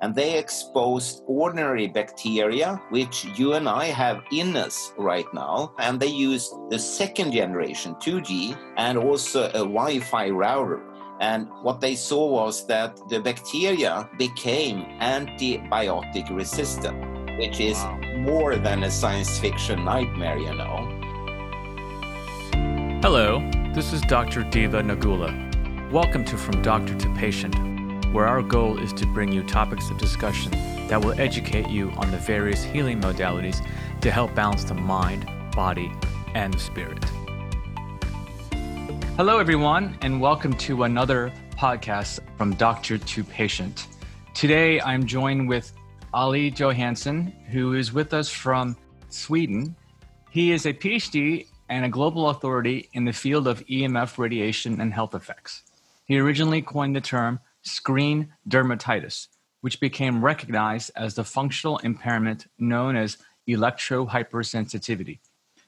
and they exposed ordinary bacteria, which you and I have in us right now, and they used the second generation 2G and also a Wi Fi router. And what they saw was that the bacteria became antibiotic resistant, which is wow. more than a science fiction nightmare, you know. Hello, this is Dr. Diva Nagula. Welcome to From Doctor to Patient where our goal is to bring you topics of discussion that will educate you on the various healing modalities to help balance the mind, body, and spirit. Hello, everyone, and welcome to another podcast from Doctor to Patient. Today, I'm joined with Olle Johansson, who is with us from Sweden. He is a PhD and a global authority in the field of EMF radiation and health effects. He originally coined the term screen dermatitis, which became recognized as the functional impairment known as electrohypersensitivity.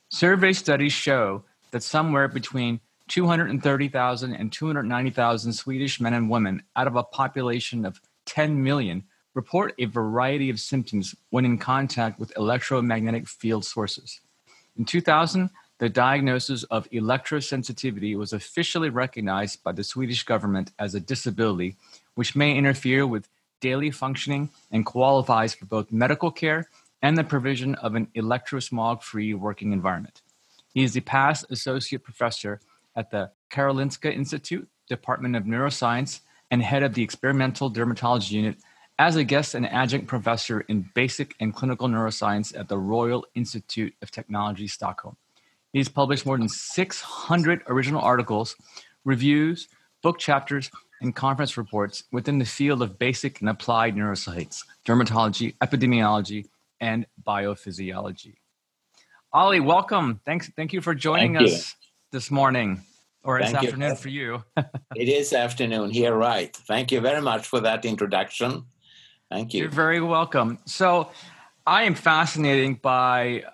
Survey studies show that somewhere between 230,000 and 290,000 Swedish men and women out of a population of 10 million report a variety of symptoms when in contact with electromagnetic field sources. In 2000, the diagnosis of electrosensitivity was officially recognized by the Swedish government as a disability, which may interfere with daily functioning and qualifies for both medical care and the provision of an electrosmog free working environment. He is the past associate professor at the Karolinska Institute, Department of Neuroscience, and head of the experimental dermatology unit as a guest and adjunct professor in basic and clinical neuroscience at the Royal Institute of Technology, Stockholm. He's published more than 600 original articles, reviews, book chapters, and conference reports within the field of basic and applied neuroscience, dermatology, epidemiology, and biophysiology. Olle, welcome. Thanks. Thank you for joining thank us you. this morning, or it's afternoon for you. it is afternoon here, right? Thank you very much for that introduction. Thank you. You're very welcome. So, I am fascinated by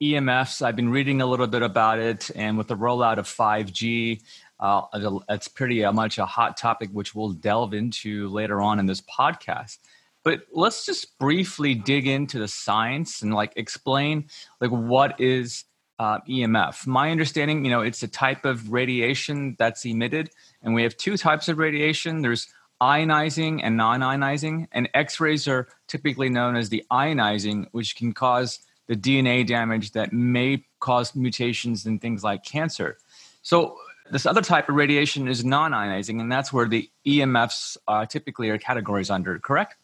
EMFs. I've been reading a little bit about it, and with the rollout of 5G, uh, it's pretty uh, much a hot topic, which we'll delve into later on in this podcast. But let's just briefly dig into the science and like explain like what is uh, EMF. My understanding, you know, it's a type of radiation that's emitted, and we have two types of radiation. There's ionizing and non-ionizing, and X-rays are typically known as the ionizing, which can cause the DNA damage that may cause mutations in things like cancer. So this other type of radiation is non-ionizing, and that's where the EMFs uh, typically are categorized under. Correct?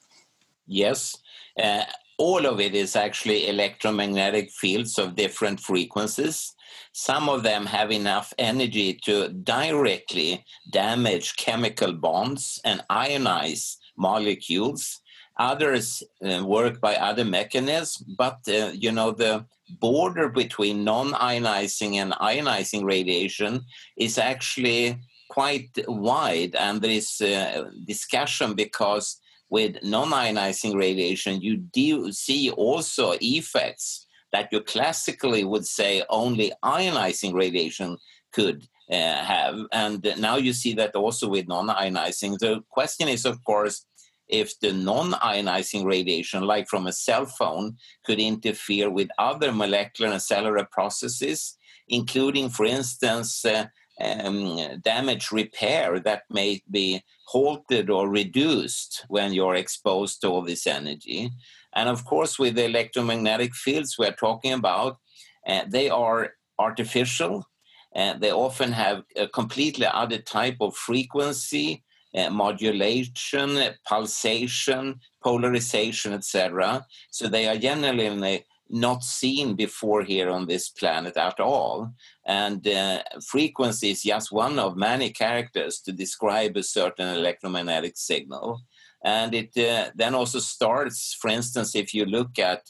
Yes. Uh, all of it is actually electromagnetic fields of different frequencies. Some of them have enough energy to directly damage chemical bonds and ionize molecules Others uh, work by other mechanisms, but uh, you know the border between non-ionizing and ionizing radiation is actually quite wide, and there is uh, discussion because with non-ionizing radiation you do see also effects that you classically would say only ionizing radiation could uh, have. And now you see that also with non ionizing. The question is, of course, if the non-ionizing radiation, like from a cell phone, could interfere with other molecular and cellular processes, including, for instance, uh, um, damage repair that may be halted or reduced when you're exposed to all this energy. And of course, with the electromagnetic fields we're talking about, uh, they are artificial. Uh, they often have a completely other type of frequency uh, modulation, pulsation, polarization, etc. So they are generally not seen before here on this planet at all. And uh, frequency is just one of many characters to describe a certain electromagnetic signal. And it uh, then also starts, for instance, if you look at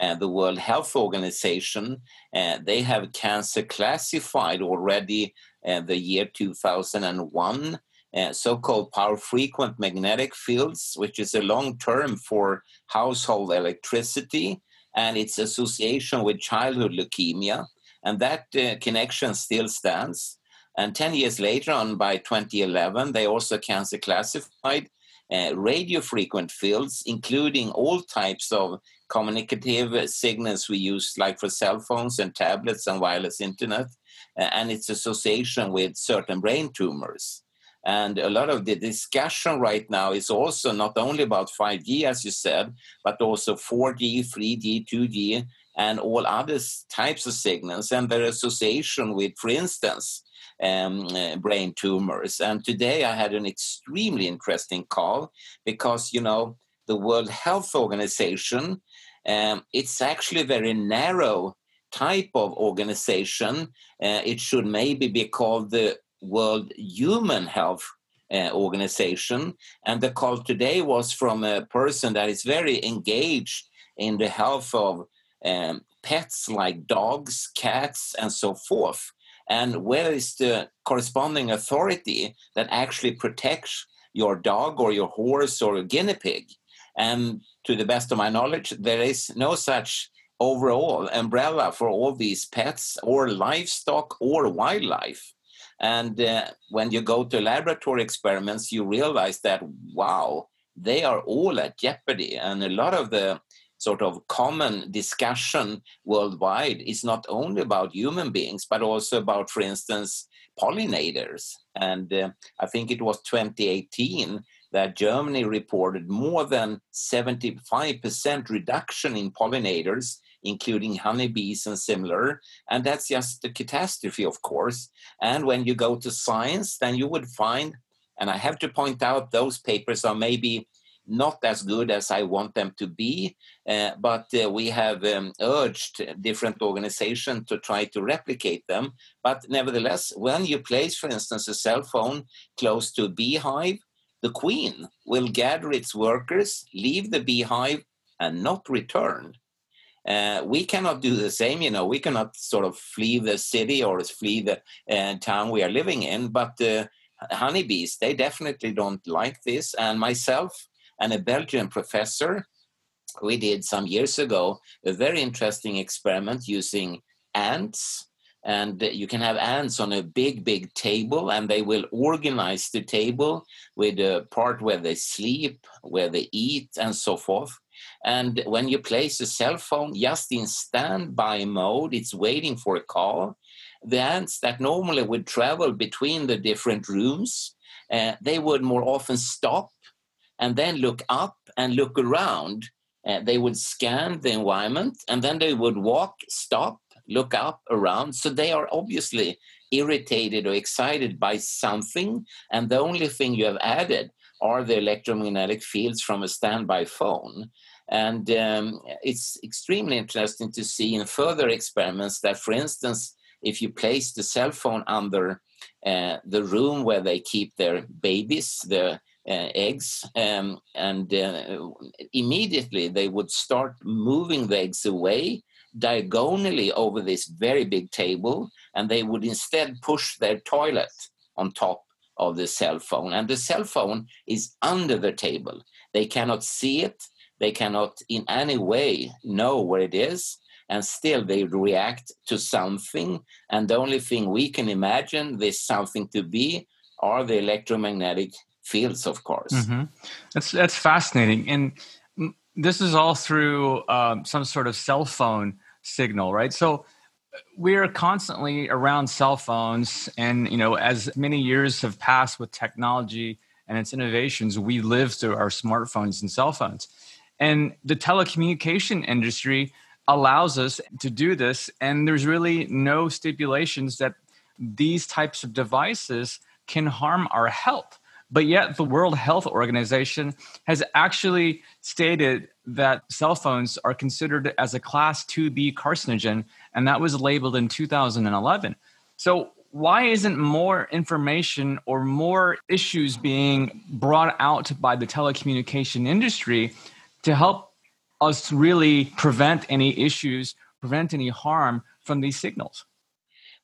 uh, the World Health Organization, uh, they have cancer classified already uh, the year 2001 uh, so-called power frequent magnetic fields, which is a long term for household electricity and its association with childhood leukemia. And that uh, connection still stands. And 10 years later on, by 2011, they also cancer classified uh, radio frequent fields, including all types of communicative signals we use, like for cell phones and tablets and wireless internet, uh, and its association with certain brain tumors. And a lot of the discussion right now is also not only about 5G, as you said, but also 4G, 3G, 2G, and all other types of signals and their association with, for instance, um, uh, brain tumors. And today I had an extremely interesting call because, you know, the World Health Organization, um, it's actually a very narrow type of organization. Uh, it should maybe be called the World Human Health uh, Organization. And the call today was from a person that is very engaged in the health of um, pets like dogs, cats, and so forth. And where is the corresponding authority that actually protects your dog or your horse or a guinea pig? And to the best of my knowledge, there is no such overall umbrella for all these pets or livestock or wildlife. And uh, when you go to laboratory experiments, you realize that, wow, they are all at jeopardy. And a lot of the sort of common discussion worldwide is not only about human beings, but also about, for instance, pollinators. And uh, I think it was 2018 that Germany reported more than 75% reduction in pollinators including honeybees and similar. And that's just a catastrophe, of course. And when you go to science, then you would find, and I have to point out, those papers are maybe not as good as I want them to be, uh, but uh, we have um, urged different organizations to try to replicate them. But nevertheless, when you place, for instance, a cell phone close to a beehive, the queen will gather its workers, leave the beehive, and not return. Uh, we cannot do the same. You know, we cannot sort of flee the city or flee the uh, town we are living in. But uh, honeybees, they definitely don't like this. And myself and a Belgian professor, we did some years ago a very interesting experiment using ants. And you can have ants on a big, big table, and they will organize the table with a part where they sleep, where they eat, and so forth. And when you place a cell phone just in standby mode, it's waiting for a call. The ants that normally would travel between the different rooms, uh, they would more often stop and then look up and look around. Uh, they would scan the environment and then they would walk, stop, look up, around. So they are obviously irritated or excited by something. And the only thing you have added are the electromagnetic fields from a standby phone. And um, it's extremely interesting to see in further experiments that, for instance, if you place the cell phone under uh, the room where they keep their babies, the uh, eggs, um, and uh, immediately they would start moving the eggs away diagonally over this very big table, and they would instead push their toilet on top of the cell phone. And the cell phone is under the table. They cannot see it, they cannot in any way know where it is, and still they react to something. And the only thing we can imagine this something to be are the electromagnetic fields, of course. Mm-hmm. That's that's fascinating, and this is all through um, some sort of cell phone signal, right? So we're constantly around cell phones, and you know, as many years have passed with technology and its innovations, we live through our smartphones and cell phones. And the telecommunication industry allows us to do this. And there's really no stipulations that these types of devices can harm our health. But yet, the World Health Organization has actually stated that cell phones are considered as a class 2B carcinogen, and that was labeled in 2011. So, why isn't more information or more issues being brought out by the telecommunication industry to help us really prevent any issues, prevent any harm from these signals.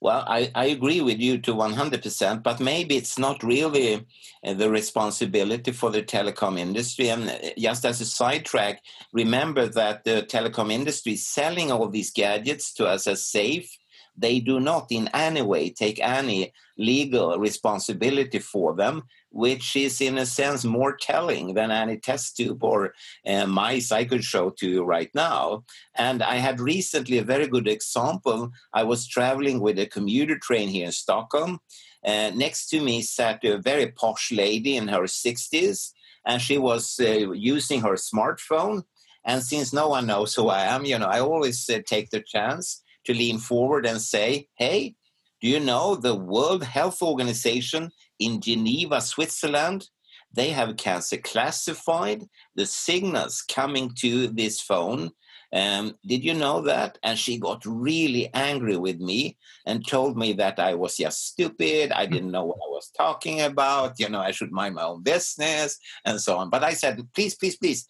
Well, I, I agree with you to 100%, but maybe it's not really uh, the responsibility for the telecom industry. And uh, just as a sidetrack, remember that the telecom industry is selling all these gadgets to us as safe, they do not in any way take any legal responsibility for them, which is in a sense more telling than any test tube or uh, mice I could show to you right now. And I had recently a very good example. I was traveling with a commuter train here in Stockholm. Uh, next to me sat a very posh lady in her 60s, and she was uh, using her smartphone. And since no one knows who I am, you know, I always uh, take the chance to lean forward and say, hey, do you know the World Health Organization in Geneva, Switzerland? They have cancer classified the signals coming to this phone. Um, did you know that? And she got really angry with me and told me that I was just stupid. I didn't know what I was talking about. You know, I should mind my own business and so on. But I said, please, please, please,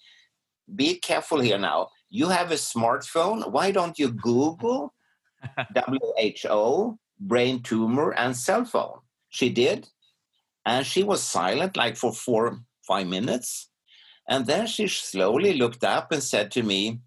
be careful here now. You have a smartphone. Why don't you Google WHO brain tumor and cell phone. She did. And she was silent like for four, five minutes. And then she slowly looked up and said to me,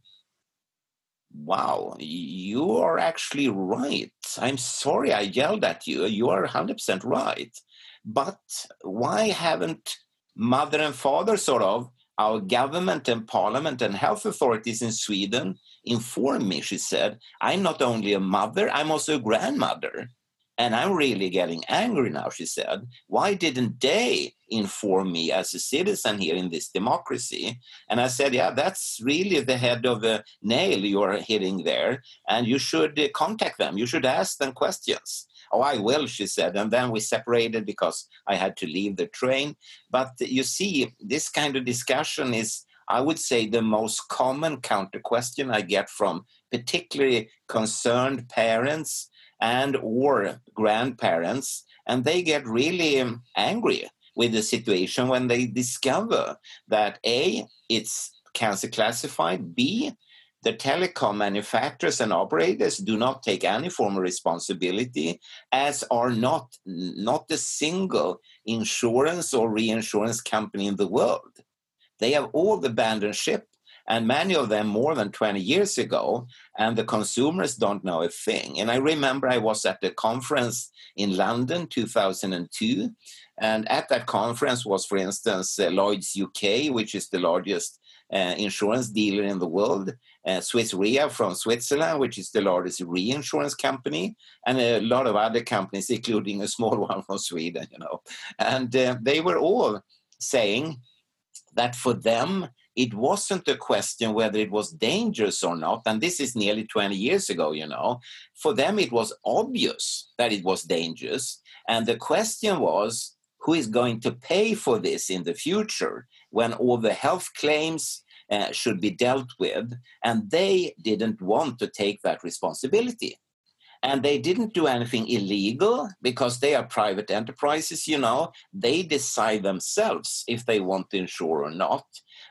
Wow, you are actually right. I'm sorry I yelled at you. You are 100% right. But why haven't mother and father, sort of, our government and parliament and health authorities in Sweden inform me, she said. I'm not only a mother, I'm also a grandmother. And I'm really getting angry now, she said. Why didn't they inform me as a citizen here in this democracy? And I said, Yeah, that's really the head of the nail you're hitting there. And you should contact them, you should ask them questions. Oh, I will, she said. And then we separated because I had to leave the train. But you see, this kind of discussion is, I would say, the most common counter question I get from particularly concerned parents and or grandparents and they get really angry with the situation when they discover that a it's cancer classified b the telecom manufacturers and operators do not take any form of responsibility as are not not a single insurance or reinsurance company in the world. They have all abandoned ship and many of them more than 20 years ago and the consumers don't know a thing. And i remember i was at a conference in london 2002 and at that conference was for instance uh, lloyds uk which is the largest insurance dealer in the world uh, Swiss Re from Switzerland, which is the largest reinsurance company, and a lot of other companies, including a small one from Sweden, you know. And uh, they were all saying that for them, it wasn't a question whether it was dangerous or not. And this is nearly 20 years ago, you know. For them, it was obvious that it was dangerous. And the question was who is going to pay for this in the future when all the health claims uh, should be dealt with. And they didn't want to take that responsibility. And they didn't do anything illegal because they are private enterprises, you know. They decide themselves if they want to insure or not.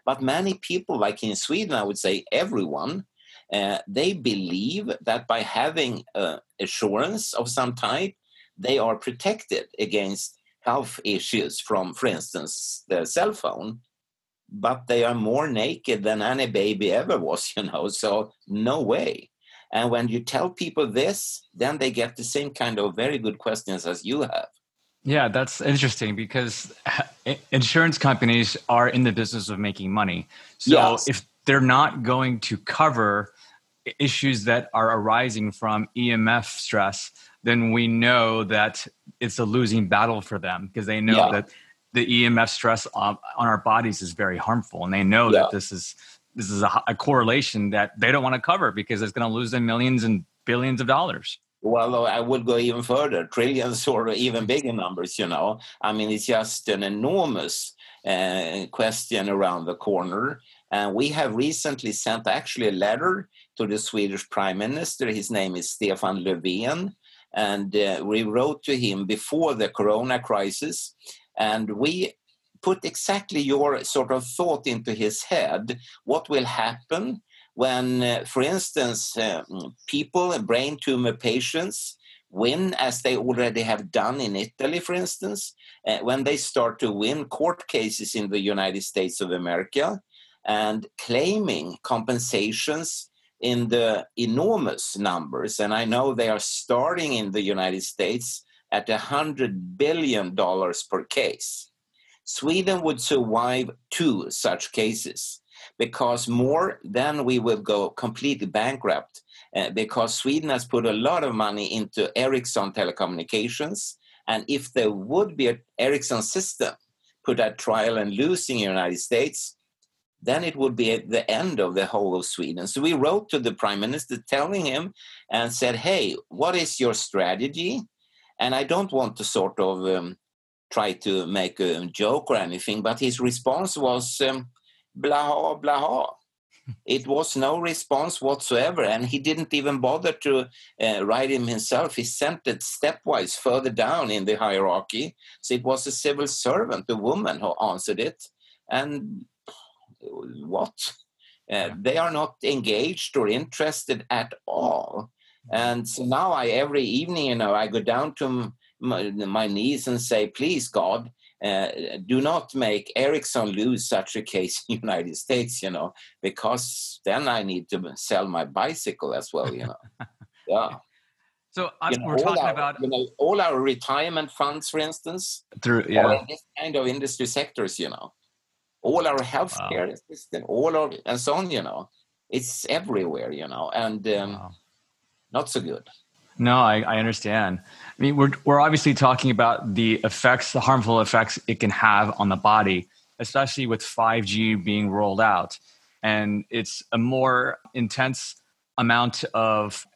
But many people, like in Sweden, I would say everyone, uh, they believe that by having uh, assurance of some type, they are protected against health issues from, for instance, their cell phone but they are more naked than any baby ever was, you know, so no way. And when you tell people this, then they get the same kind of very good questions as you have. Yeah, that's interesting because insurance companies are in the business of making money. So yes. if they're not going to cover issues that are arising from EMF stress, then we know that it's a losing battle for them because they know yeah. that the EMF stress on, on our bodies is very harmful, and they know yeah. that this is this is a, a correlation that they don't want to cover because it's going to lose them millions and billions of dollars. Well, I would go even further, trillions or even bigger numbers. You know, I mean, it's just an enormous uh, question around the corner. And we have recently sent actually a letter to the Swedish Prime Minister. His name is Stefan Löfven. And uh, we wrote to him before the corona crisis and we put exactly your sort of thought into his head. What will happen when, uh, for instance, uh, people, brain tumor patients, win as they already have done in Italy, for instance, uh, when they start to win court cases in the United States of America and claiming compensations in the enormous numbers, and I know they are starting in the United States at a hundred billion dollars per case. Sweden would survive two such cases because more than we will go completely bankrupt uh, because Sweden has put a lot of money into Ericsson telecommunications. And if there would be an Ericsson system put at trial and losing in the United States, then it would be at the end of the whole of Sweden. So we wrote to the prime minister telling him and said, hey, what is your strategy? And I don't want to sort of um, try to make a joke or anything, but his response was um, blah, blah. it was no response whatsoever, and he didn't even bother to uh, write him himself. He sent it stepwise further down in the hierarchy. So it was a civil servant, a woman, who answered it. And what? Uh, they are not engaged or interested at all. And so now I every evening, you know, I go down to my, my knees and say, "Please, God, uh, do not make Ericsson lose such a case in the United States, you know, because then I need to sell my bicycle as well, you know." yeah. So you know, we're talking our, about you know all our retirement funds, for instance, through yeah, this kind of industry sectors, you know all our healthcare wow. system, all of and so on. You know, it's everywhere. You know, and um, wow. Not so good. No, I, I, understand. I mean, we're we're obviously talking about the effects, the harmful effects it can have on the body, especially with 5G being rolled out, and it's a more intense amount of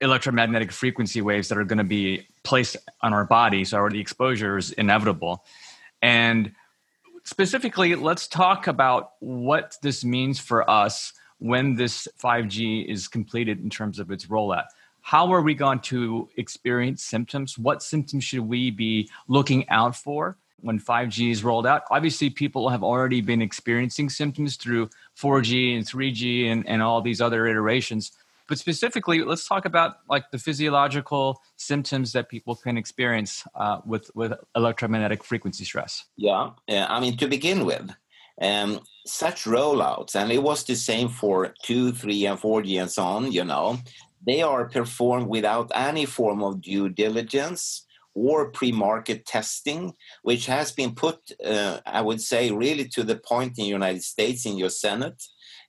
electromagnetic frequency waves that are going to be placed on our body. So, the exposure is inevitable, and specifically, let's talk about what this means for us when this 5G is completed in terms of its rollout. How are we going to experience symptoms? What symptoms should we be looking out for when 5G is rolled out? Obviously, people have already been experiencing symptoms through 4G and 3G and, and all these other iterations. But specifically, let's talk about like the physiological symptoms that people can experience uh, with with electromagnetic frequency stress. Yeah, uh, I mean to begin with, um, such rollouts, and it was the same for two, three, and four G and so on. You know, they are performed without any form of due diligence or pre-market testing, which has been put, uh, I would say, really to the point in the United States in your Senate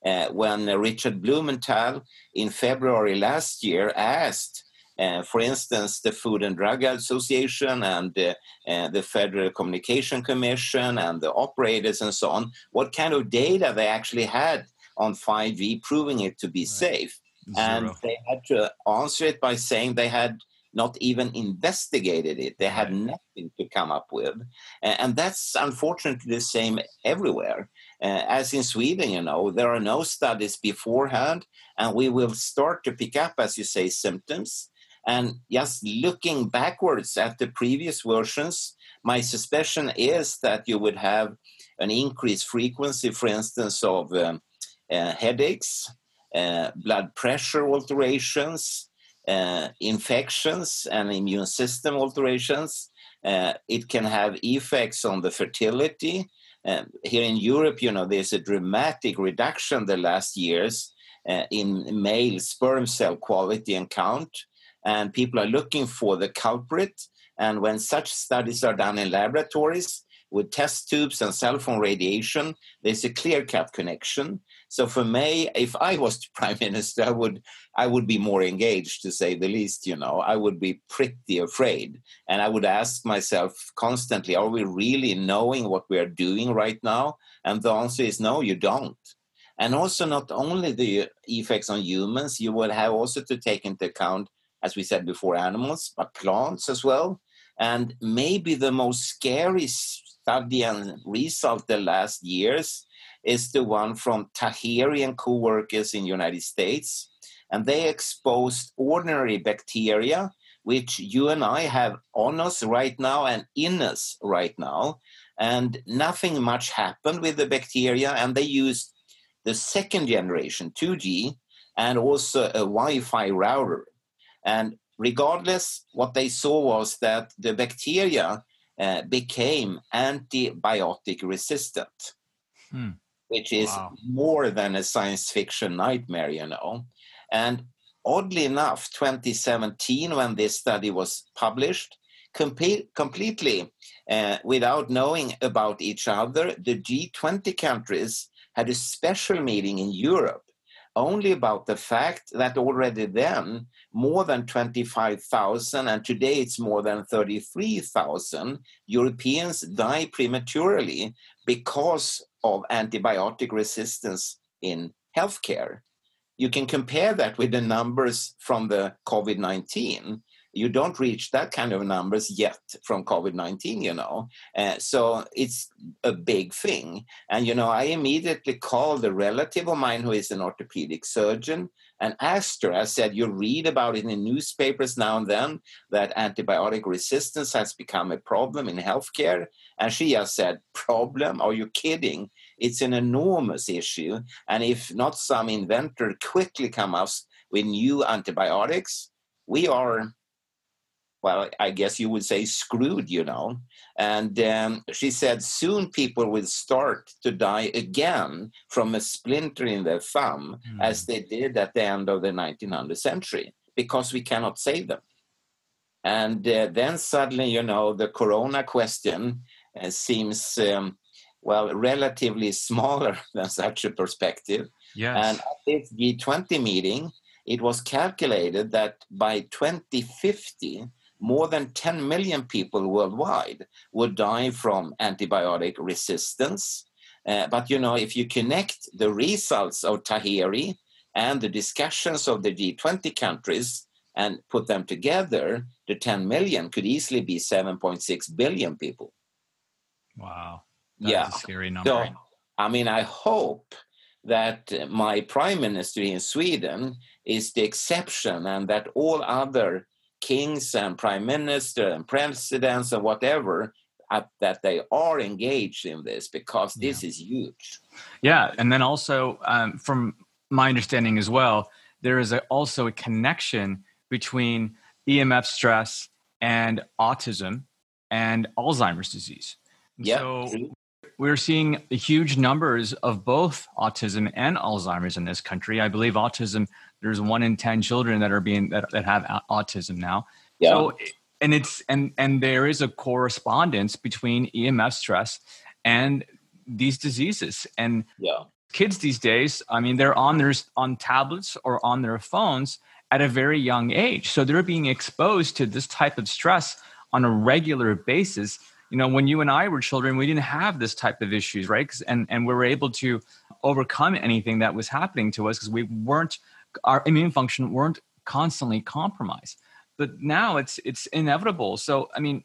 uh, when Richard Blumenthal in February last year asked, uh, for instance, the Food and Drug Association and uh, uh, the Federal Communication Commission and the operators and so on, what kind of data they actually had on 5G, proving it to be right. safe. Zero. And they had to answer it by saying they had not even investigated it. They had nothing to come up with. And that's unfortunately the same everywhere. Uh, as in Sweden, you know, there are no studies beforehand, and we will start to pick up, as you say, symptoms. And just looking backwards at the previous versions, my suspicion is that you would have an increased frequency, for instance, of um, uh, headaches, blood pressure alterations, uh, infections, and immune system alterations. Uh, it can have effects on the fertility, um, here in Europe, you know, there's a dramatic reduction the last years uh, in male sperm cell quality and count, and people are looking for the culprit. And when such studies are done in laboratories with test tubes and cell phone radiation, there's a clear cut connection. So for me, if I was prime minister, I would I would be more engaged, to say the least. You know, I would be pretty afraid, and I would ask myself constantly: Are we really knowing what we are doing right now? And the answer is no, you don't. And also, not only the effects on humans, you will have also to take into account, as we said before, animals, but plants as well. And maybe the most scary study and result the last years is the one from Taheri and co-workers in United States. And they exposed ordinary bacteria, which you and I have on us right now and in us right now. And nothing much happened with the bacteria. And they used the second generation, 2G, and also a Wi Fi router. And regardless, what they saw was that the bacteria uh, became antibiotic resistant. Hmm which is wow. more than a science fiction nightmare, you know. And oddly enough, 2017, when this study was published, completely uh, without knowing about each other, the G20 countries had a special meeting in Europe only about the fact that already then more than 25,000 and today it's more than 33,000 Europeans die prematurely because of antibiotic resistance in healthcare. You can compare that with the numbers from the COVID 19 you don't reach that kind of numbers yet from covid-19 you know? Uh, so it's a big thing. And you know i immediately called a relative of mine who is an orthopedic surgeon and asked her. I said you read about it in newspapers now and then that antibiotic resistance has become a problem in healthcare? And she just said problem? Are you kidding? It's an enormous issue. And if not some inventor quickly comes up with new antibiotics we are well, I guess you would say screwed, you know. And um, she said, soon people will start to die again from a splinter in their thumb, mm. as they did at the end of the 1900th century, because we cannot save them. And uh, then suddenly, you know, the corona question uh, seems, um, well, relatively smaller than such a perspective. Yes. And at this G20 meeting, it was calculated that by 2050, more than 10 million people worldwide would die from antibiotic resistance. Uh, but you know, if you connect the results of Taheri and the discussions of the G20 countries and put them together, the 10 million could easily be 7.6 billion people. Wow. That yeah. scary number. So, I mean, I hope that my prime minister in Sweden is the exception and that all other kings and prime minister and presidents and whatever uh, that they are engaged in this because this yeah. is huge. Yeah, and then also um, from my understanding as well, there is a, also a connection between EMF stress and autism and Alzheimer's disease. Yeah, so we're seeing huge numbers of both autism and Alzheimer's in this country. I believe autism there's one in 10 children that are being that, that have autism now. Yeah. so and it's and and there is a correspondence between emf stress and these diseases. And yeah. kids these days i mean they're on their on tablets or on their phones at a very young age. So they're being exposed to this type of stress on a regular basis. You know when you and i were children we didn't have this type of issues right? And and we were able to overcome anything that was happening to us because we weren't our immune function weren't constantly compromised. But now it's it's inevitable. So i mean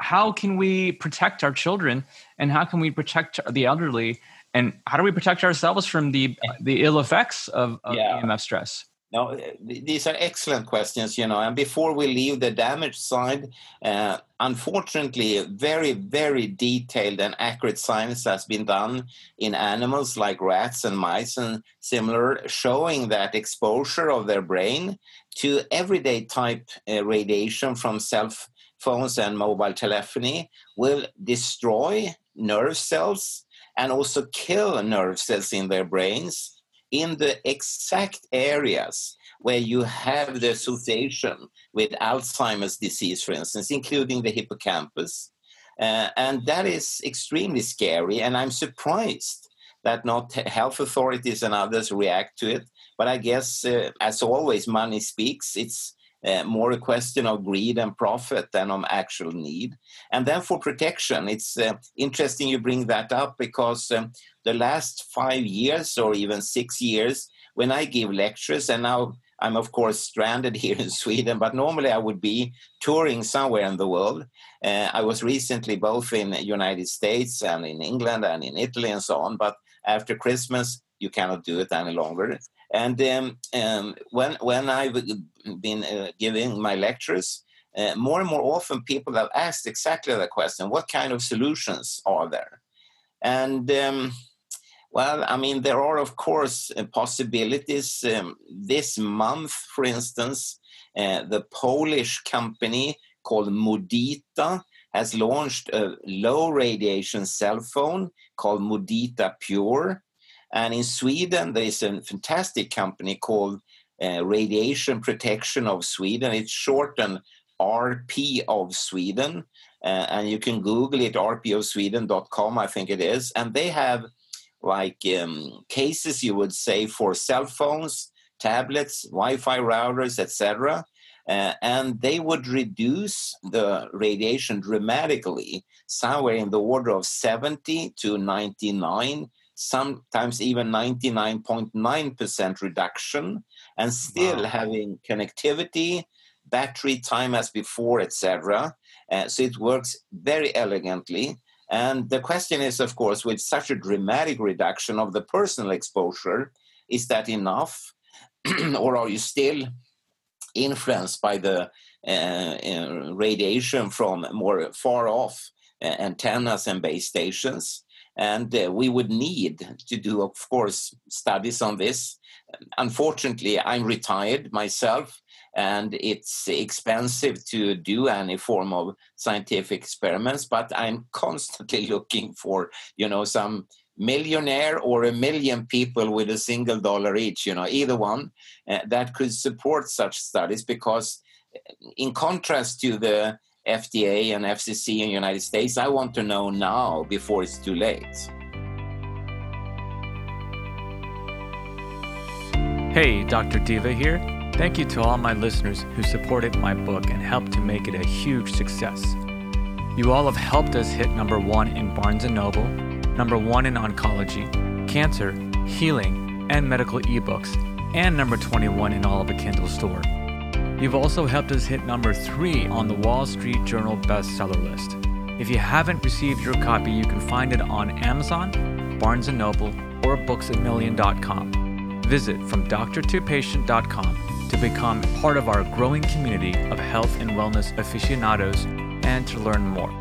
how can we protect our children and how can we protect the elderly? And how do we protect ourselves from the the ill effects of, of yeah. emf stress no, these are excellent questions, you know. And before we leave the damage side, uh, unfortunately, very, very detailed and accurate science has been done in animals like rats and mice and similar, showing that exposure of their brain to everyday type uh, radiation from cell phones and mobile telephony will destroy nerve cells and also kill nerve cells in their brains in the exact areas where you have the association with Alzheimer's disease, for instance, including the hippocampus. Uh, and that is extremely scary. And I'm surprised that not health authorities and others react to it. But I guess, uh, as always, money speaks. It's uh, more a question of greed and profit than of actual need. And then for protection, it's uh, interesting you bring that up because um, the last five years or even six years, when I give lectures, and now I'm of course stranded here in Sweden, but normally I would be touring somewhere in the world. Uh, I was recently both in the United States and in England and in Italy and so on, but after Christmas, you cannot do it any longer. And um, um, when when I've been uh, giving my lectures, uh, more and more often people have asked exactly that question: What kind of solutions are there? And um, well, I mean, there are of course uh, possibilities. Um, this month, for instance, uh, the Polish company called Mudita has launched a low radiation cell phone called Mudita Pure And in Sweden, there is a fantastic company called uh, Radiation Protection of Sweden. It's shortened RP of Sweden. Uh, and you can Google it, rpofsweden.com, I think it is. And they have like um, cases, you would say, for cell phones, tablets, Wi Fi routers, etc. Uh, and they would reduce the radiation dramatically, somewhere in the order of 70 to 99, sometimes even 99.9% reduction, and still wow. having connectivity, battery time as before, etc. Uh, so it works very elegantly. And the question is, of course, with such a dramatic reduction of the personal exposure, is that enough? or are you still influenced by the uh, uh, radiation from more far off uh, antennas and base stations. And uh, we would need to do, of course, studies on this. Unfortunately, I'm retired myself, and it's expensive to do any form of scientific experiments. But I'm constantly looking for, you know, some millionaire or a million people with a single dollar each, you know, either one uh, that could support such studies because uh, in contrast to the FDA and FCC in the United States, I want to know now before it's too late. Hey, Dr. Diva here. Thank you to all my listeners who supported my book and helped to make it a huge success. You all have helped us hit number one in Barnes & Noble, number one in oncology, cancer, healing, and medical ebooks, and number 21 in all of the Kindle store. You've also helped us hit number three on the Wall Street Journal bestseller list. If you haven't received your copy, you can find it on Amazon, Barnes & Noble, or booksamillion.com. Visit from doctor2patient.com to become part of our growing community of health and wellness aficionados and to learn more.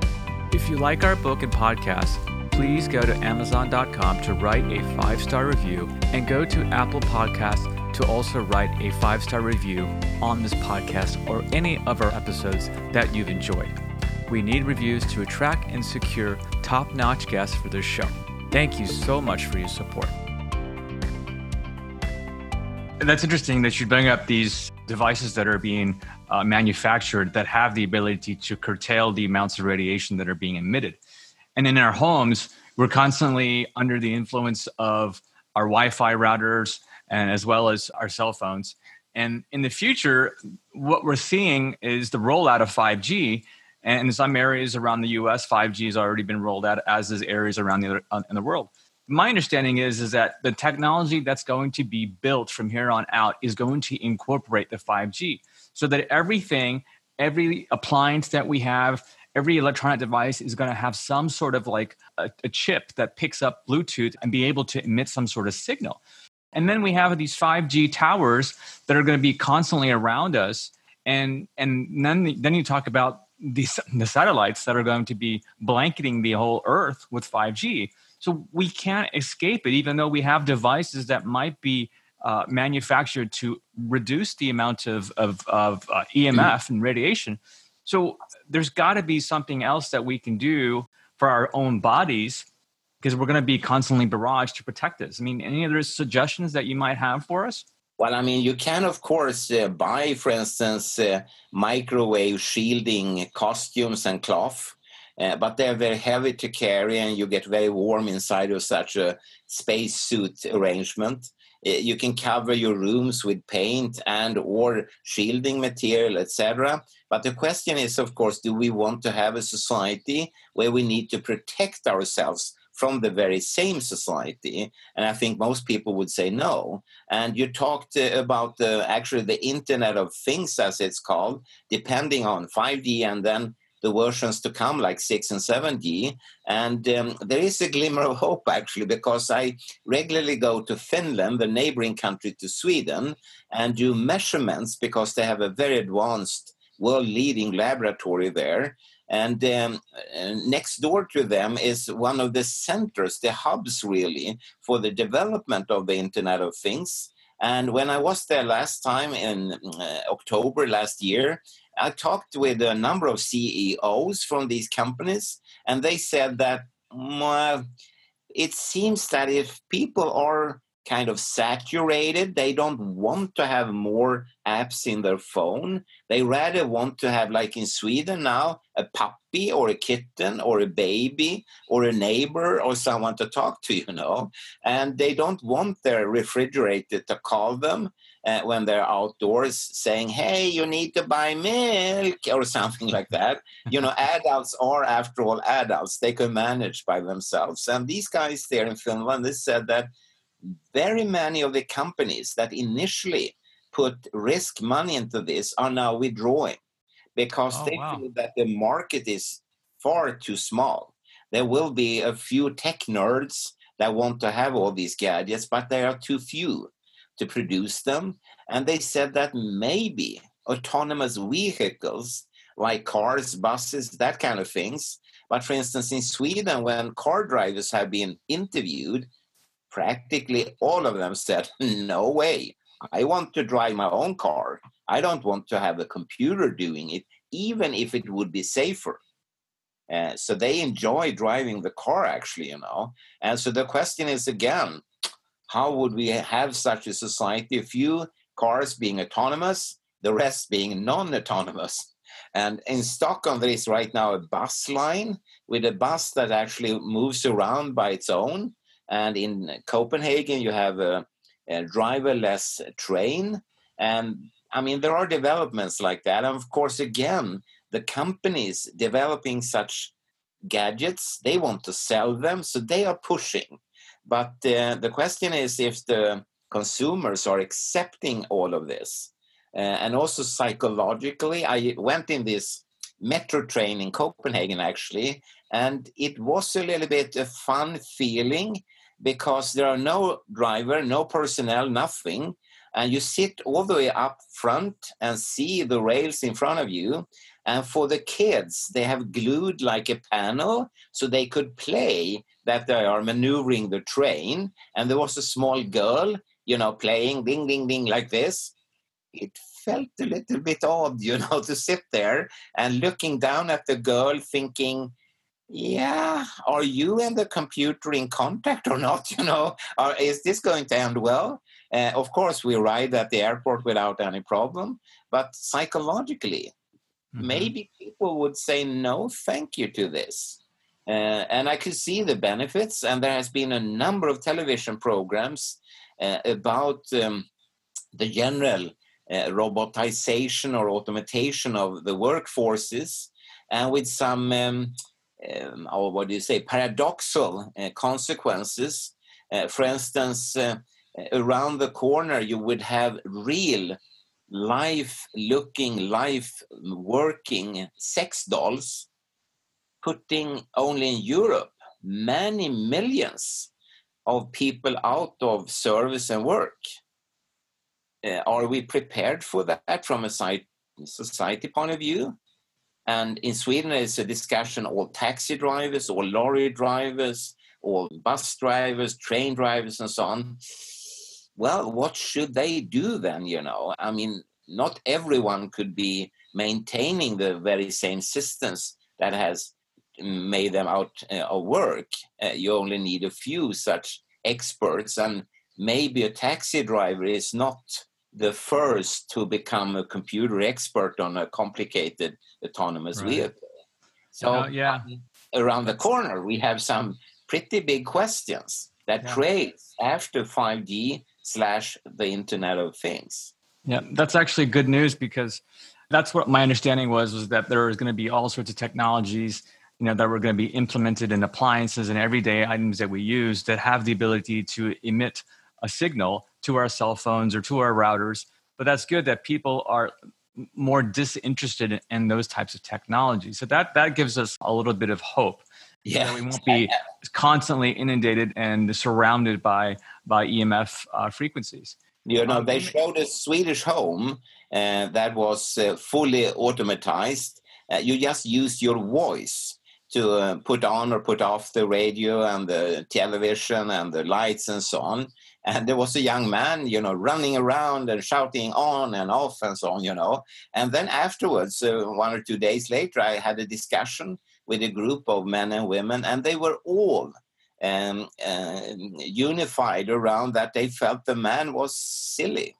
If you like our book and podcast, please go to Amazon.com to write a five star review and go to Apple Podcasts to also write a five star review on this podcast or any of our episodes that you've enjoyed. We need reviews to attract and secure top notch guests for this show. Thank you so much for your support. That's interesting that you bring up these devices that are being uh, manufactured that have the ability to curtail the amounts of radiation that are being emitted. And in our homes, we're constantly under the influence of our Wi-Fi routers and as well as our cell phones. And in the future, what we're seeing is the rollout of 5G. And in some areas around the U.S., 5G has already been rolled out, as is areas around the other, uh, in the world. My understanding is is that the technology that's going to be built from here on out is going to incorporate the 5G, so that everything, every appliance that we have, every electronic device is going to have some sort of like a, a, chip that picks up Bluetooth and be able to emit some sort of signal. And then we have these 5G towers that are going to be constantly around us. And, and then, then you talk about these, the satellites that are going to be blanketing the whole Earth with 5G. So we can't escape it, even though we have devices that might be uh, manufactured to reduce the amount of, of, of uh, EMF and radiation. So there's got to be something else that we can do for our own bodies because we're going to be constantly barraged to protect us. I mean, any other suggestions that you might have for us? Well, I mean, you can, of course, uh, buy, for instance, uh, microwave shielding costumes and cloth, uh, but they're very heavy to carry and you get very warm inside of such a spacesuit arrangement. Uh, you can cover your rooms with paint and or shielding material etc but the question is of course do we want to have a society where we need to protect ourselves from the very same society and i think most people would say no and you talked uh, about the actually the internet of things as it's called depending on 5g and then the versions to come, like 6 and 7G. And um, there is a glimmer of hope, actually, because I regularly go to Finland, the neighboring country to Sweden, and do measurements because they have a very advanced, world leading laboratory there. And um, next door to them is one of the centers, the hubs really, for the development of the Internet of Things. And when I was there last time in uh, October last year, I talked with a number of CEOs from these companies, and they said that it seems that if people are kind of saturated. They don't want to have more apps in their phone. They rather want to have, like in Sweden now, a puppy or a kitten or a baby or a neighbor or someone to talk to, you know. And they don't want their refrigerator to call them uh, when they're outdoors saying, hey, you need to buy milk or something like that. you know, adults are, after all, adults. They can manage by themselves. And these guys there in Finland, they said that very many of the companies that initially put risk money into this are now withdrawing because oh, they wow. feel that the market is far too small. There will be a few tech nerds that want to have all these gadgets, but there are too few to produce them. And they said that maybe autonomous vehicles like cars, buses, that kind of things. But for instance, in Sweden, when car drivers have been interviewed, practically all of them said, No way. I want to drive my own car. I don't want to have a computer doing it, even if it would be safer. Uh, so they enjoy driving the car, actually, you know. And so the question is again, how would we have such a society? A few cars being autonomous, the rest being non autonomous. And in Stockholm, there is right now a bus line with a bus that actually moves around by its own. And in Copenhagen, you have a, a driverless train. And I mean, there are developments like that. And of course, again, the companies developing such gadgets, they want to sell them, so they are pushing. But uh, the question is if the consumers are accepting all of this. Uh, and also psychologically, I went in this metro train in Copenhagen actually, and it was a little bit a fun feeling because there are no driver, no personnel, nothing. And you sit all the way up front and see the rails in front of you. And for the kids, they have glued like a panel so they could play that they are maneuvering the train. And there was a small girl, you know, playing ding, ding, ding like this. It felt a little bit odd, you know, to sit there and looking down at the girl thinking, yeah. Are you and the computer in contact or not you know? Or is this going to end well? Uh, of course we ride at the airport without any problem but psychologically mm-hmm. maybe people would say no thank you to this. Uh, and i could see the benefits and there has been a number of television programs uh, about um, the general uh, robotization or automation of the workforces and with some um, um, or what do you say, paradoxal uh, consequences. Uh, for instance, uh, around the corner, you would have real life looking, life working sex dolls, putting only in Europe many millions of people out of service and work. Uh, are we prepared for that from a society point of view? And in Sweden, it's a discussion all taxi drivers, all lorry drivers, all bus drivers, train drivers, and so on. Well, what should they do then? You know, I mean, not everyone could be maintaining the very same systems that has made them out uh, of work. Uh, you only need a few such experts, and maybe a taxi driver is not the first to become a computer expert on a complicated autonomous right. vehicle. So, uh, yeah, around the corner, we have some pretty big questions that yeah. trace after 5G slash the Internet of Things. Yeah, that's actually good news because that's what my understanding was was that there was going to be all sorts of technologies you know that were going to be implemented in appliances and everyday items that we use that have the ability to emit a signal to our cell phones or to our routers. But that's good that people are more disinterested in those types of technology. So that that gives us a little bit of hope. Yeah, we won't be constantly inundated and surrounded by by EMF uh, frequencies. You know, they showed a Swedish home uh, that was uh, fully automatized. Uh, you just use your voice to uh, put on or put off the radio and the television and the lights and so on and there was a young man you know running around and shouting on and off and so on you know and then afterwards uh, one or two days later i had a discussion with a group of men and women and they were all um, uh, unified around that they felt the man was silly.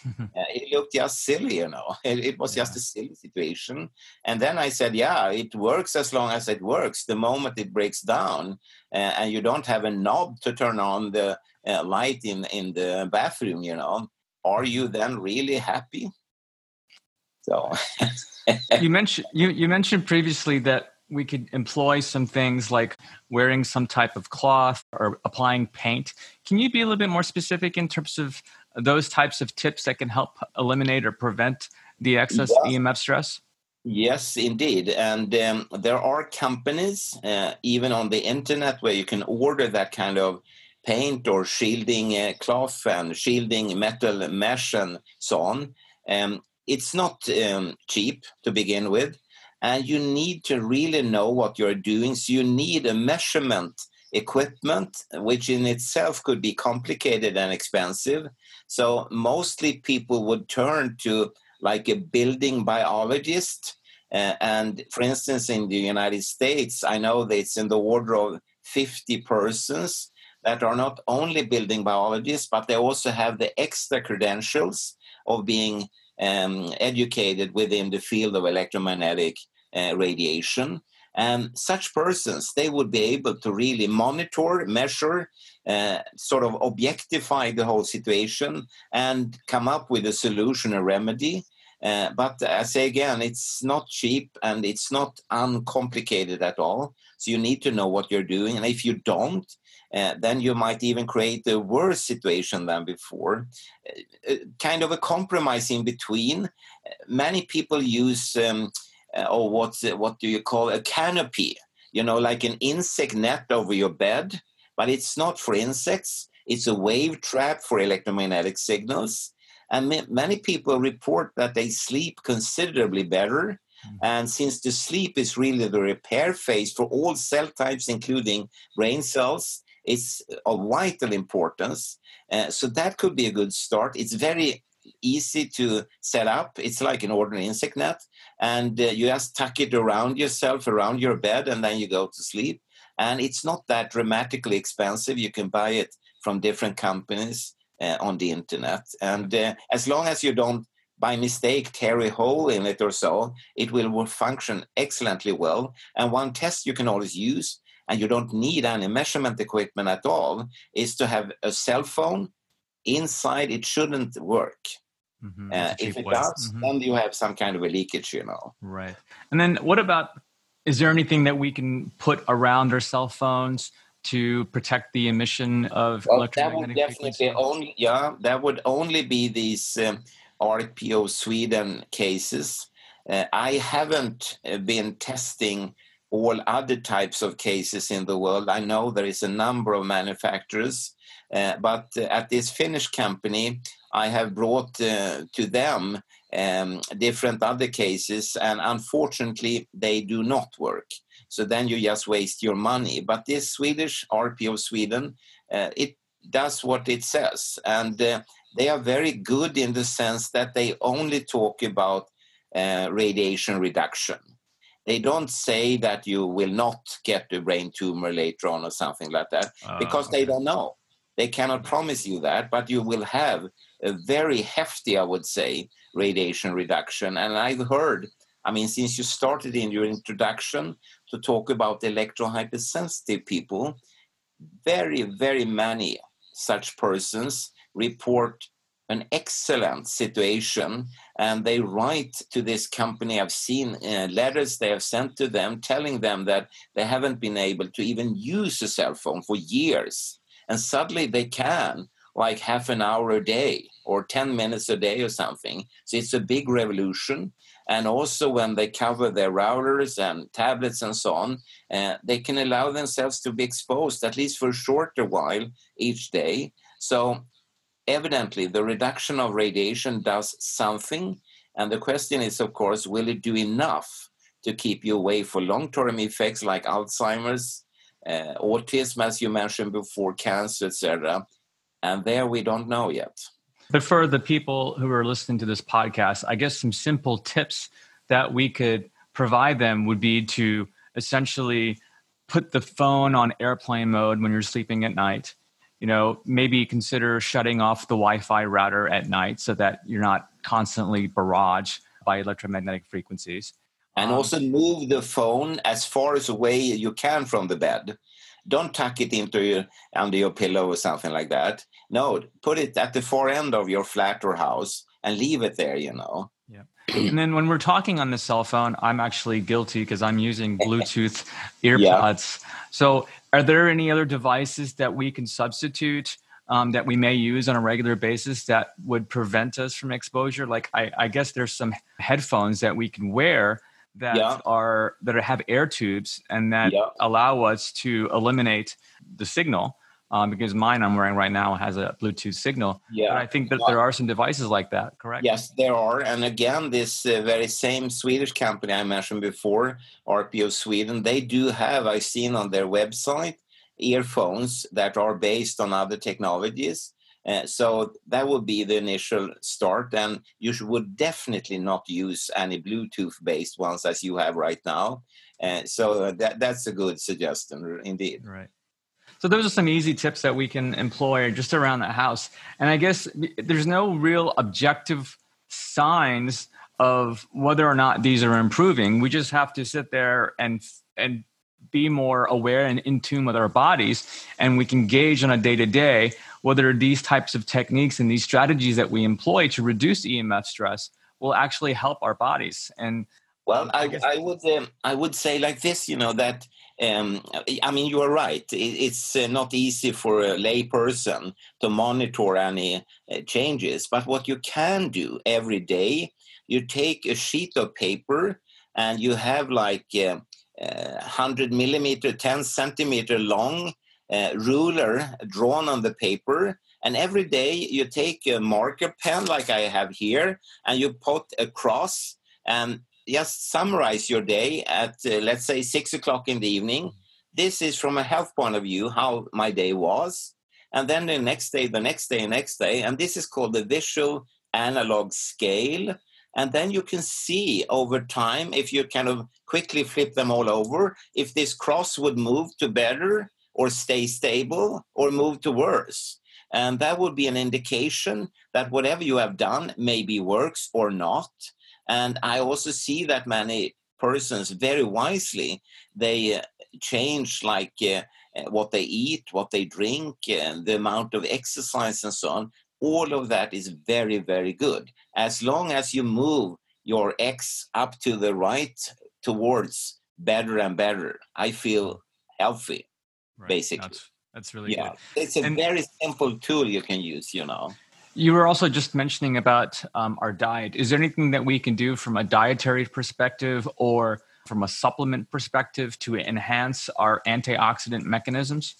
uh, he looked just silly, you know. It, it was yeah. just a silly situation. And then I said, yeah, it works as long as it works. The moment it breaks down uh, and you don't have a knob to turn on the uh, light in, in the bathroom, you know, are you then really happy? So you mentioned you, you mentioned previously that we could employ some things like wearing some type of cloth or applying paint. Can you be a little bit more specific in terms of those types of tips that can help eliminate or prevent the excess yeah. EMF stress? Yes, indeed. And um, there are companies, uh, even on the internet, where you can order that kind of paint or shielding uh, cloth and shielding metal mesh and so on. Um, it's not um, cheap to begin with, and you need to really know what you're doing. So you need a measurement equipment, which in itself could be complicated and expensive. So mostly people would turn to like a building biologist. Uh, and for instance, in the United States, I know that it's in the order of 50 persons that are not only building biologists, but they also have the extra credentials of being um, educated within the field of electromagnetic uh, radiation. And such persons, they would be able to really monitor, measure, uh, sort of objectify the whole situation and come up with a solution, a remedy. Uh, but I say again, it's not cheap and it's not uncomplicated at all. So you need to know what you're doing. And if you don't, uh, then you might even create a worse situation than before. Uh, uh kind of a compromise in between. Many people use, um, uh, or what's what do you call a canopy? You know, like an insect net over your bed, but it's not for insects. It's a wave trap for electromagnetic signals. And many people report that they sleep considerably better Mm. And since the sleep is really the repair phase for all cell types, including brain cells, it's of vital importance. Uh, so that could be a good start. It's very easy to set up. It's like an ordinary insect net, and uh, you just tuck it around yourself, around your bed, and then you go to sleep. And it's not that dramatically expensive. You can buy it from different companies uh, on the internet, and uh, as long as you don't by mistake tear a hole in it or so, it will function excellently well. And one test you can always use, and you don't need any measurement equipment at all, is to have a cell phone inside. It shouldn't work. Mm-hmm. Uh, if it way. does, mm-hmm. then you have some kind of a leakage, you know. Right. And then what about? Is there anything that we can put around our cell phones? to protect the emission of well, electromagnetic that would definitely only yeah that would only be these um, RPO Sweden cases. Uh, I haven't uh, been testing all other types of cases in the world. I know there is a number of manufacturers, uh, but uh, at this Finnish company, I have brought uh, to them um, different other cases, and unfortunately, they do not work. So then you just waste your money. But this Swedish RPO Sweden, uh, it does what it says, and they are very good in the sense that they only talk about uh, radiation reduction. They don't say that you will not get a brain tumor later on or something like that uh, because okay. they don't know. They cannot promise you that, but you will have a very hefty, I would say, radiation reduction. And I've heard, I mean, since you started in your introduction to talk about electrohypersensitive people, very, very many such persons report an excellent situation and they write to this company i've seen uh, letters they have sent to them telling them that they haven't been able to even use a cell phone for years and suddenly they can like half an hour a day or 10 minutes a day or something so it's a big revolution and also when they cover their routers and tablets and so on uh, they can allow themselves to be exposed at least for a shorter while each day so evidently the reduction of radiation does something. And the question is, of course, will it do enough to keep you away for long term effects like Alzheimer's, uh, autism, as you mentioned before, cancer, etc.? And there we don't know yet. But for the people who are listening to this podcast, I guess some simple tips that we could provide them would be to essentially put the phone on airplane mode when you're sleeping at night. You know, maybe consider shutting off the Wi-Fi router at night so that you're not constantly barraged by electromagnetic frequencies. And um, also move the phone as far as away you can from the bed. Don't tuck it into your under your pillow or something like that. No, put it at the far end of your flat or house and leave it there. You know. Yeah. And then when we're talking on the cell phone, I'm actually guilty because I'm using Bluetooth earpods. Yeah. So, are there any other devices that we can substitute um, that we may use on a regular basis that would prevent us from exposure? Like, I, I guess there's some headphones that we can wear that yeah. are that have air tubes and that yeah. allow us to eliminate the signal um, because mine I'm wearing right now has a Bluetooth signal. Yeah, but I think that there are some devices like that. Correct? Yes, there are. And again, this uh, very same Swedish company I mentioned before, RPO Sweden, they do have. I've seen on their website earphones that are based on other technologies. Uh, so that would be the initial start, and you would definitely not use any Bluetooth-based ones as you have right now. Uh, so that that's a good suggestion, indeed. Right. So those are some easy tips that we can employ just around the house. And I guess there's no real objective signs of whether or not these are improving. We just have to sit there and and be more aware and in tune with our bodies and we can gauge on a day to day whether these types of techniques and these strategies that we employ to reduce EMF stress will actually help our bodies. And well, I, I, I would um, I would say like this, you know, that um, I mean, you are right. It's uh, not easy for a layperson to monitor any uh, changes. But what you can do every day, you take a sheet of paper and you have like uh, 100 millimeter, 10 centimeter long uh, ruler drawn on the paper. And every day you take a marker pen like I have here and you put a cross and just summarize your day at uh, let's say six o'clock in the evening this is from a health point of view how my day was and then the next day the next day next day and this is called the visual analog scale and then you can see over time if you kind of quickly flip them all over if this cross would move to better or stay stable or move to worse and that would be an indication that whatever you have done maybe works or not and I also see that many persons very wisely they uh, change like uh, uh, what they eat, what they drink, and the amount of exercise and so on. All of that is very very good as long as you move your X up to the right towards better and better. I feel healthy, right. basically. That's, that's really yeah. Good. It's a and, very simple tool you can use. You know. You were also just mentioning about um, our diet. Is there anything that we can do from a dietary perspective or from a supplement perspective to enhance our antioxidant mechanisms?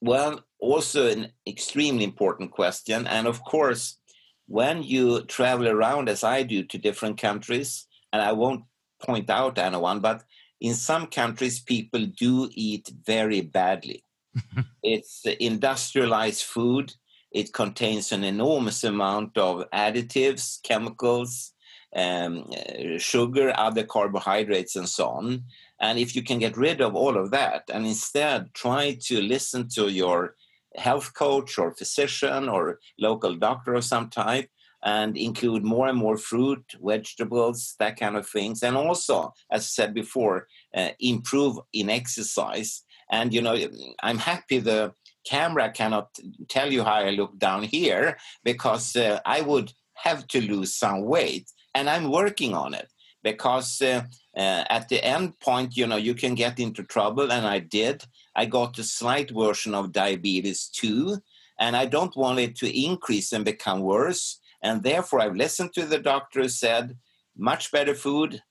Well, also an extremely important question. And of course, when you travel around, as I do, to different countries, and I won't point out anyone, but in some countries, people do eat very badly. it's industrialized food it contains an enormous amount of additives, chemicals, um, uh, sugar, other carbohydrates, and so on. And if you can get rid of all of that and instead try to listen to your health coach or physician or local doctor of some type and include more and more fruit, vegetables, that kind of things. And also, as I said before, uh, improve in exercise. And, you know, I'm happy the camera cannot tell you how I look down here because uh, I would have to lose some weight, and I'm working on it because uh, uh, at the end point, you know, you can get into trouble, and I did. I got a slight version of diabetes too, and I don't want it to increase and become worse. And therefore, I've listened to the doctor who said, much better food,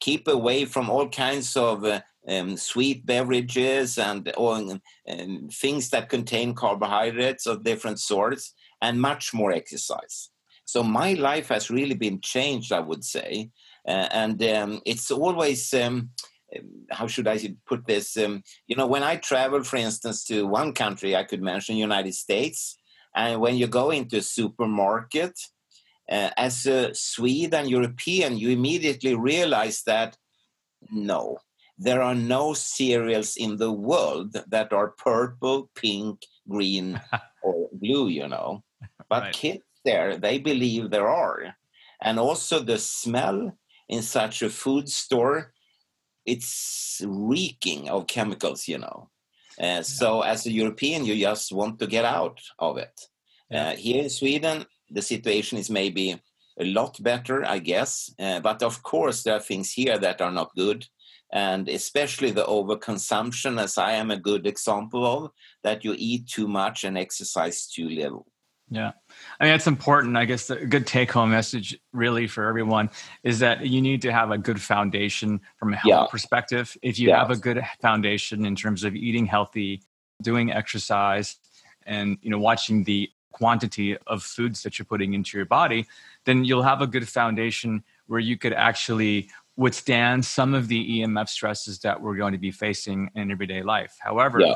keep away from all kinds of uh, um, sweet beverages and or, um, things that contain carbohydrates of different sorts and much more exercise. So my life has really been changed, I would say, uh, and um, it's always. Um, how should I put this? Um, you know, when I travel, for instance, to one country, I could mention United States, and when you go into a supermarket, uh, as a Swede and European, you immediately realize that no, there are no cereals in the world that are purple, pink, green, or blue, you know. But right. kids there, they believe there are. And also the smell in such a food store, it's reeking of chemicals, you know. Uh, so as a European, you just want to get out of it. Uh, here in Sweden, the situation is maybe a lot better, I guess. Uh, but of course, there are things here that are not good. And especially the overconsumption, as I am a good example of, that you eat too much and exercise too little. Yeah. I mean, it's important. I guess the good take home message, really, for everyone is that you need to have a good foundation from a health yeah. perspective. If you yeah. have a good foundation in terms of eating healthy, doing exercise, and you know watching the quantity of foods that you're putting into your body then you'll have a good foundation where you could actually withstand some of the emf stresses that we're going to be facing in everyday life however yeah.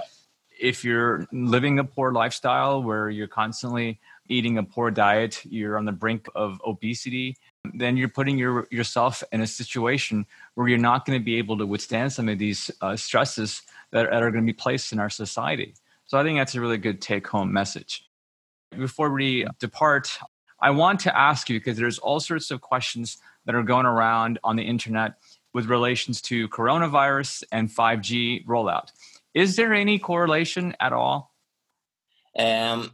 If you're living a poor lifestyle where you're constantly eating a poor diet you're on the brink of obesity then you're putting your, yourself in a situation where you're not going to be able to withstand some of these uh, stresses that, that are going to be placed in our society so I think that's a really good take home message. Before we depart, I want to ask you because there's all sorts of questions that are going around on the internet with relations to coronavirus and 5G rollout. Is there any correlation at all? Um,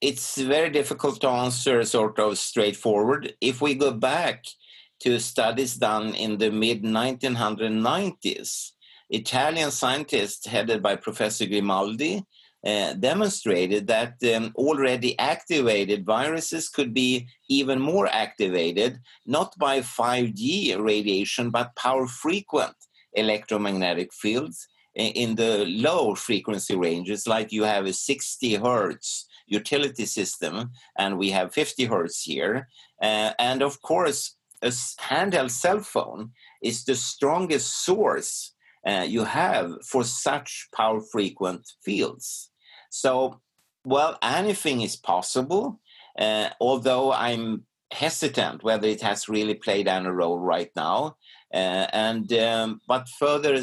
it's very difficult to answer sort of straightforward. If we go back to studies done in the mid 1990s, Italian scientists headed by Professor Grimaldi uh, demonstrated that um, already activated viruses could be even more activated, not by 5G radiation, but power frequent electromagnetic fields in the low frequency ranges, like you have a 60 hertz utility system, and we have 50 hertz here. Uh, and of course, a handheld cell phone is the strongest source uh, you have for such power frequent fields. So, well, anything is possible, uh, although I'm hesitant whether it has really played any role right now. Uh, and um, but further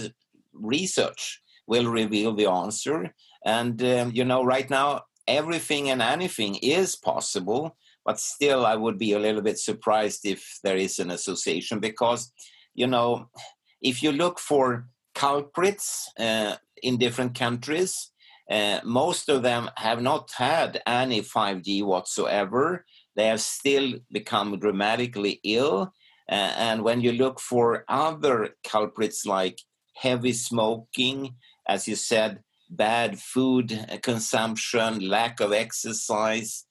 research will reveal the answer. And um, you know, right now, everything and anything is possible. But still, I would be a little bit surprised if there is an association because, you know, if you look for culprits uh, in different countries, uh, most of them have not had any 5G whatsoever. They have still become dramatically ill. Uh, and when you look for other culprits like heavy smoking, as you said, bad food consumption, lack of exercise,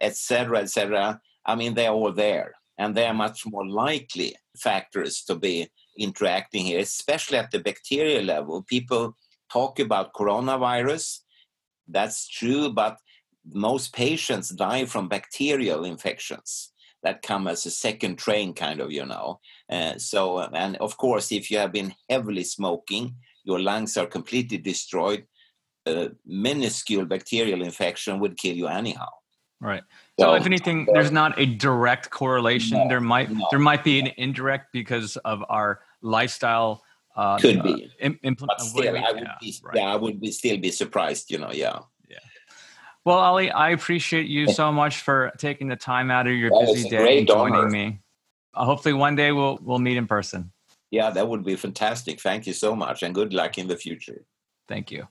etc., etc., I mean, they're all there. And they are much more likely factors to be interacting here, especially at the bacterial level. People talk about coronavirus. That's true, but most patients die from bacterial infections that come as a second train, kind of, you know. Uh, so, and of course, if you have been heavily smoking, your lungs are completely destroyed. A minuscule bacterial infection would kill you anyhow. Right. So, so if anything, there's not a direct correlation. No, there might no. there might be an indirect because of our lifestyle uh, Could be. Uh, impl- but still, I would yeah, be, right. yeah, I would be, still be surprised, you know, yeah. Well, Olle, I appreciate you so much for taking the time out of your busy day and joining honor. me. Uh, hopefully one day we'll we'll meet in person. Yeah, that would be fantastic. Thank you so much and good luck in the future. Thank you.